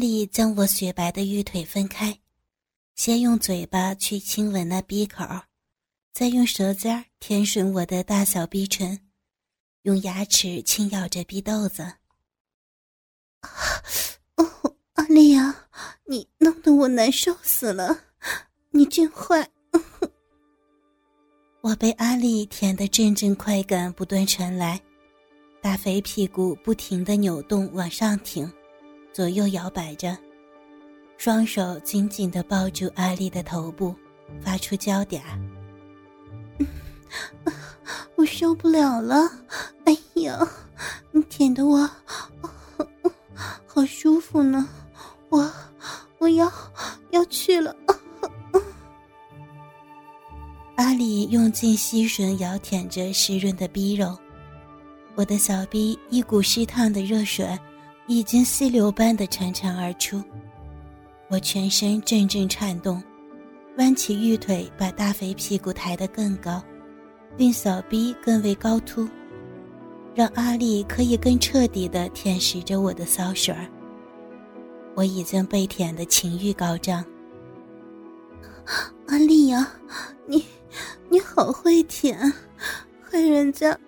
丽将我雪白的玉腿分开，先用嘴巴去亲吻那鼻口，再用舌尖舔吮我的大小鼻唇，用牙齿轻咬着鼻豆子。哦，阿丽呀，你弄得我难受死了，你真坏！我被阿丽舔得阵阵快感不断传来，大肥屁股不停的扭动往上挺，左右摇摆着，双手紧紧的抱住阿丽的头部，发出娇嗲。我受不了了，哎呀，你舔的我好舒服呢，我我要要去了。阿里用尽吸吮咬舔着湿润的逼肉，我的小逼一股湿烫的热水已经溪流般的潺潺而出，我全身阵阵颤动，弯起玉腿把大肥屁股抬得更高，令小逼更为高凸，让阿丽可以更彻底地舔舐着我的骚水儿。我已经被舔的情欲高涨，阿丽呀，你。你好会舔，害人家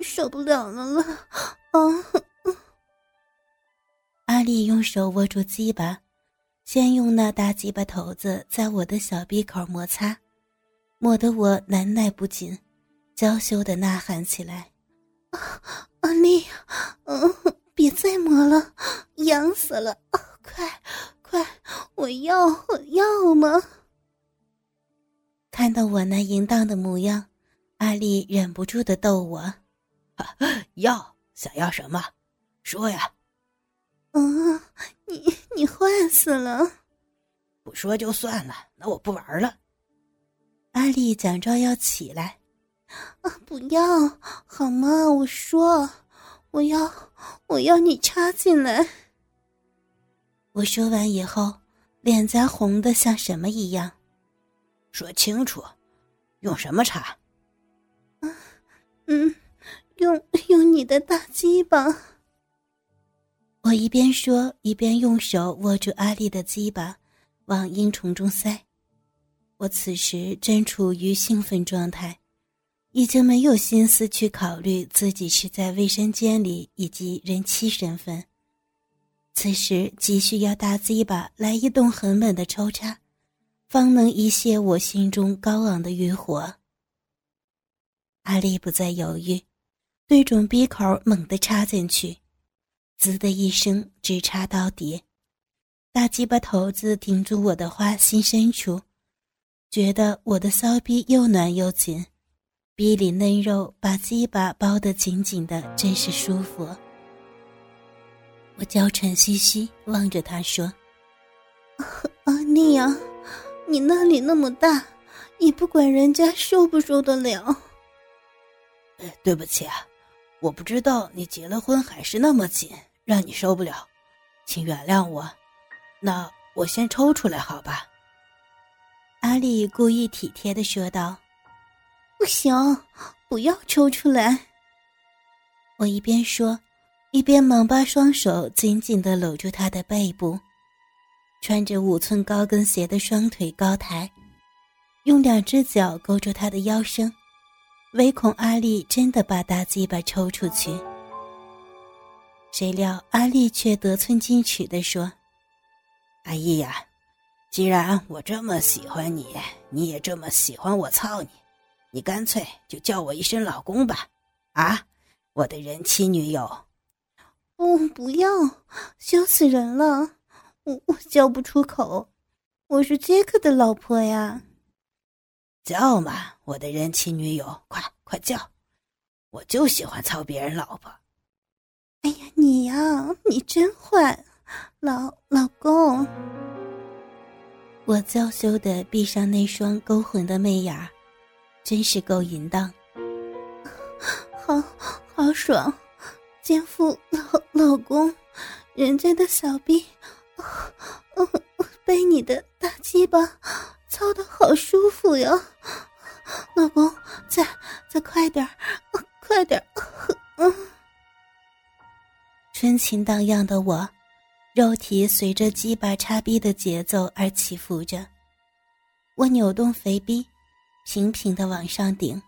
受不了了了啊！阿丽用手握住鸡巴，先用那大鸡巴头子在我的小鼻口摩擦，抹得我难耐不紧，娇羞的呐喊起来：“阿丽，嗯，别再磨了，痒死了！快，快，我要，我要吗？”看到我那淫荡的模样，阿丽忍不住的逗我：“要想要什么？说呀！”“嗯，你你坏死了！”“不说就算了，那我不玩了。”阿丽假装要起来，“啊，不要好吗？我说，我要我要你插进来。”我说完以后，脸颊红的像什么一样。说清楚，用什么插？啊，嗯，用用你的大鸡巴。我一边说，一边用手握住阿丽的鸡巴，往阴虫中塞。我此时正处于兴奋状态，已经没有心思去考虑自己是在卫生间里以及人妻身份。此时急需要大鸡巴来一动很猛的抽插。方能一泄我心中高昂的欲火。阿丽不再犹豫，对准鼻口猛地插进去，滋的一声，直插到底。大鸡巴头子顶住我的花心深处，觉得我的骚逼又暖又紧，逼里嫩肉把鸡巴包得紧紧的，真是舒服。我娇喘吁吁望着他说：“阿丽呀。”你那里那么大，也不管人家受不受得了。对不起啊，我不知道你结了婚还是那么紧，让你受不了，请原谅我。那我先抽出来好吧？阿丽故意体贴的说道。不行，不要抽出来。我一边说，一边忙把双手紧紧的搂住他的背部。穿着五寸高跟鞋的双腿高抬，用两只脚勾住他的腰身，唯恐阿丽真的把大鸡巴抽出去。谁料阿丽却得寸进尺地说：“阿姨呀，既然我这么喜欢你，你也这么喜欢我操你，你干脆就叫我一声老公吧，啊，我的人妻女友。”“不，不要，羞死人了。”我我叫不出口，我是杰克的老婆呀。叫嘛，我的人妻女友，快快叫！我就喜欢操别人老婆。哎呀，你呀，你真坏，老老公。我娇羞的闭上那双勾魂的媚眼，真是够淫荡，好好爽，奸夫老老公，人家的小臂。哦，被你的大鸡巴操的好舒服呀，老公，再再快点快情荡漾的我，肉体随着鸡巴插逼的节奏而起伏着。我扭动肥逼，频频的往上顶，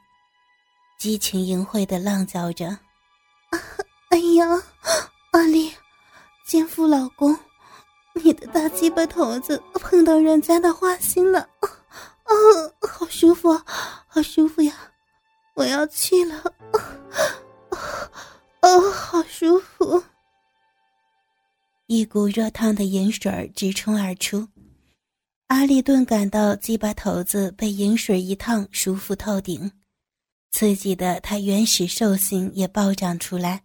激情淫秽的浪叫着：“啊哎呀，阿丽，奸夫老公，你的大鸡巴头子碰到人家的花心了，啊，好舒服，好舒服呀！我要去了，哦，好舒服。”一股热烫的盐水直冲而出。阿丽顿感到鸡巴头子被饮水一烫，舒服透顶，刺激的他原始兽性也暴涨出来，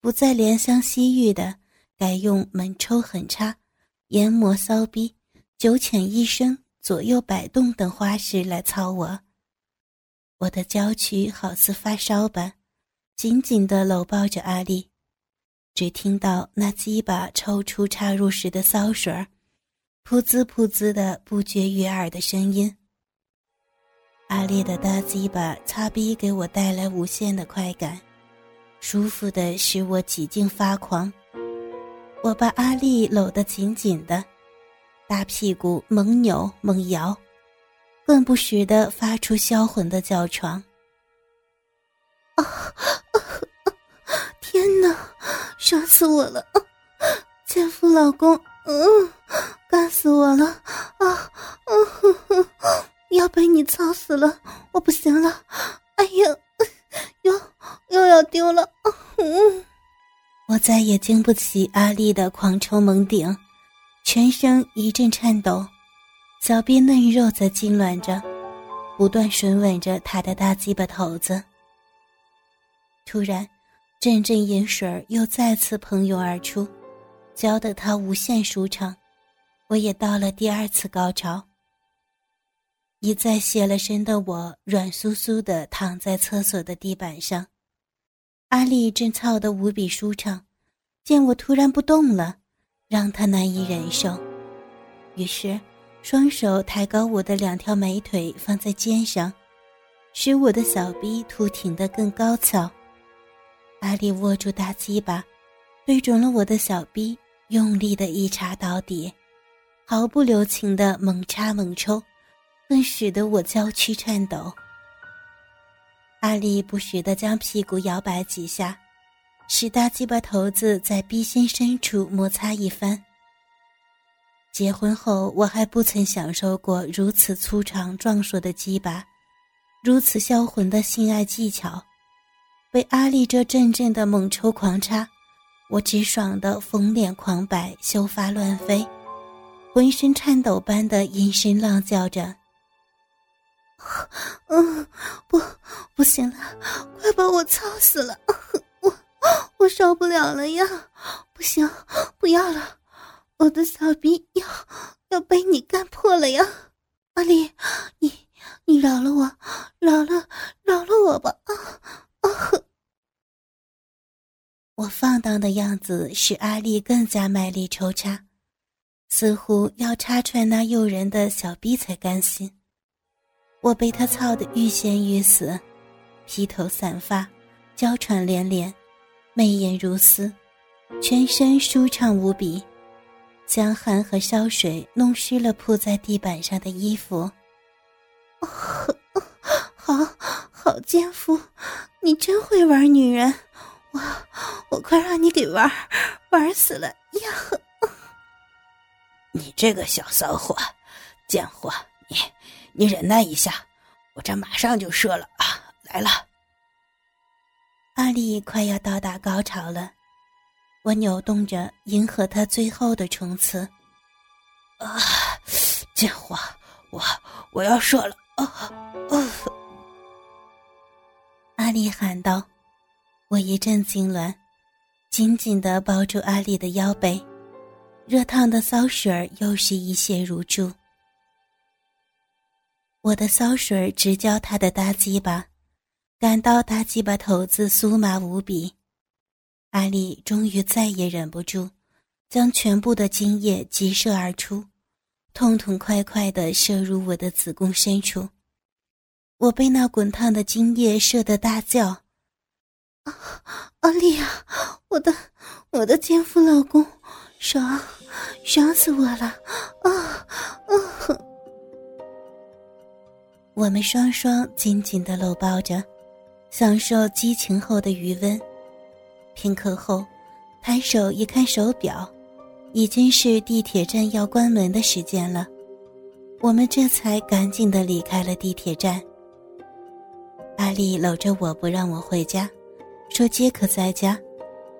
不再怜香惜玉的，改用猛抽狠插、研磨骚逼、九浅一深、左右摆动等花式来操我。我的娇躯好似发烧般，紧紧地搂抱着阿丽，只听到那鸡巴抽出插入时的骚水儿。噗滋噗滋的不绝于耳的声音。阿丽的大鸡巴擦逼给我带来无限的快感，舒服的使我几近发狂。我把阿丽搂得紧紧的，大屁股猛扭猛摇，更不时的发出销魂的叫床。爽死我了！奸夫老公，嗯。干死我了！啊，嗯，要被你操死了！我不行了！哎呀，又又要丢了！嗯，我再也经不起阿丽的狂抽猛顶，全身一阵颤抖，小臂嫩肉在痉挛着，不断吮吻着他的大鸡巴头子。突然，阵阵盐水又再次喷涌而出，浇得他无限舒畅。我也到了第二次高潮。一再泄了身的我，软酥酥的躺在厕所的地板上。阿丽正操得无比舒畅，见我突然不动了，让她难以忍受，于是双手抬高我的两条美腿放在肩上，使我的小臂凸挺得更高翘。阿丽握住大鸡巴，对准了我的小臂，用力的一插到底。毫不留情的猛插猛抽，更使得我娇躯颤抖。阿丽不时的将屁股摇摆几下，使大鸡巴头子在逼心深处摩擦一番。结婚后，我还不曾享受过如此粗长壮硕的鸡巴，如此销魂的性爱技巧。被阿丽这阵阵的猛抽狂插，我直爽的逢脸狂摆，秀发乱飞。浑身颤抖般的阴声浪叫着：“嗯，不，不行了，快把我操死了！我，我受不了了呀！不行，不要了，我的小逼要要被你干破了呀！阿丽，你你饶了我，饶了饶了我吧！啊啊！我放荡的样子使阿丽更加卖力抽插。”似乎要插穿那诱人的小逼才甘心，我被他操得欲仙欲死，披头散发，娇喘连连，媚眼如丝，全身舒畅无比，江汗和烧水弄湿了铺在地板上的衣服。好好奸夫，你真会玩女人，我我快让你给玩玩死了呀！你这个小骚货，贱货！你你忍耐一下，我这马上就射了啊！来了。阿丽快要到达高潮了，我扭动着迎合他最后的冲刺。啊，贱货，我我要射了！啊啊！阿丽喊道。我一阵痉挛，紧紧的抱住阿丽的腰背。热烫的骚水又是一泻如注，我的骚水直浇他的大鸡巴，感到大鸡巴头子酥麻无比。阿丽终于再也忍不住，将全部的精液急射而出，痛痛快快地射入我的子宫深处。我被那滚烫的精液射得大叫：“啊，阿丽啊，我的我的奸夫老公！”爽，爽死我了！啊啊！我们双双紧紧的搂抱着，享受激情后的余温。片刻后，抬手一看手表，已经是地铁站要关门的时间了。我们这才赶紧的离开了地铁站。阿丽搂着我不让我回家，说杰克在家，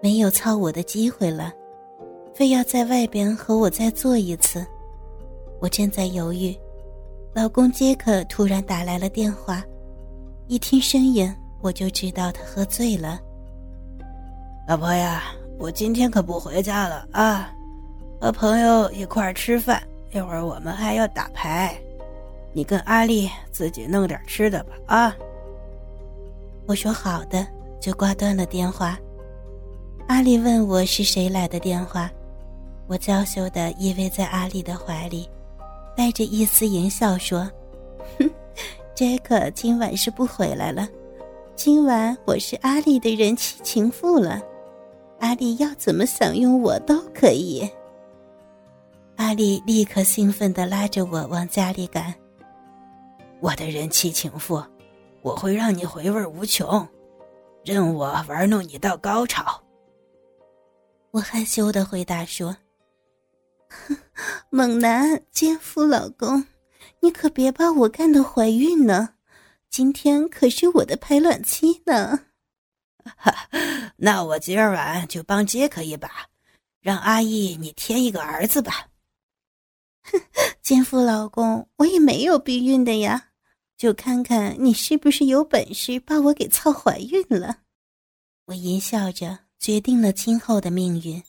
没有操我的机会了，非要在外边和我再做一次。我正在犹豫。老公杰克突然打来了电话，一听声音我就知道他喝醉了。老婆呀，我今天可不回家了啊，和朋友一块吃饭，一会儿我们还要打牌，你跟阿丽自己弄点吃的吧啊。我说好的，就挂断了电话。阿丽问我是谁来的电话，我娇羞的依偎在阿丽的怀里。带着一丝淫笑说：“哼，杰克今晚是不回来了。今晚我是阿丽的人妻情妇了，阿丽要怎么享用我都可以。”阿丽立刻兴奋的拉着我往家里赶。我的人妻情妇，我会让你回味无穷，任我玩弄你到高潮。我害羞的回答说。猛男奸夫老公，你可别把我干的怀孕呢！今天可是我的排卵期呢。哈，那我今儿晚就帮杰克一把，让阿义你添一个儿子吧。哼，奸夫老公，我也没有避孕的呀，就看看你是不是有本事把我给操怀孕了。我淫笑着，决定了今后的命运。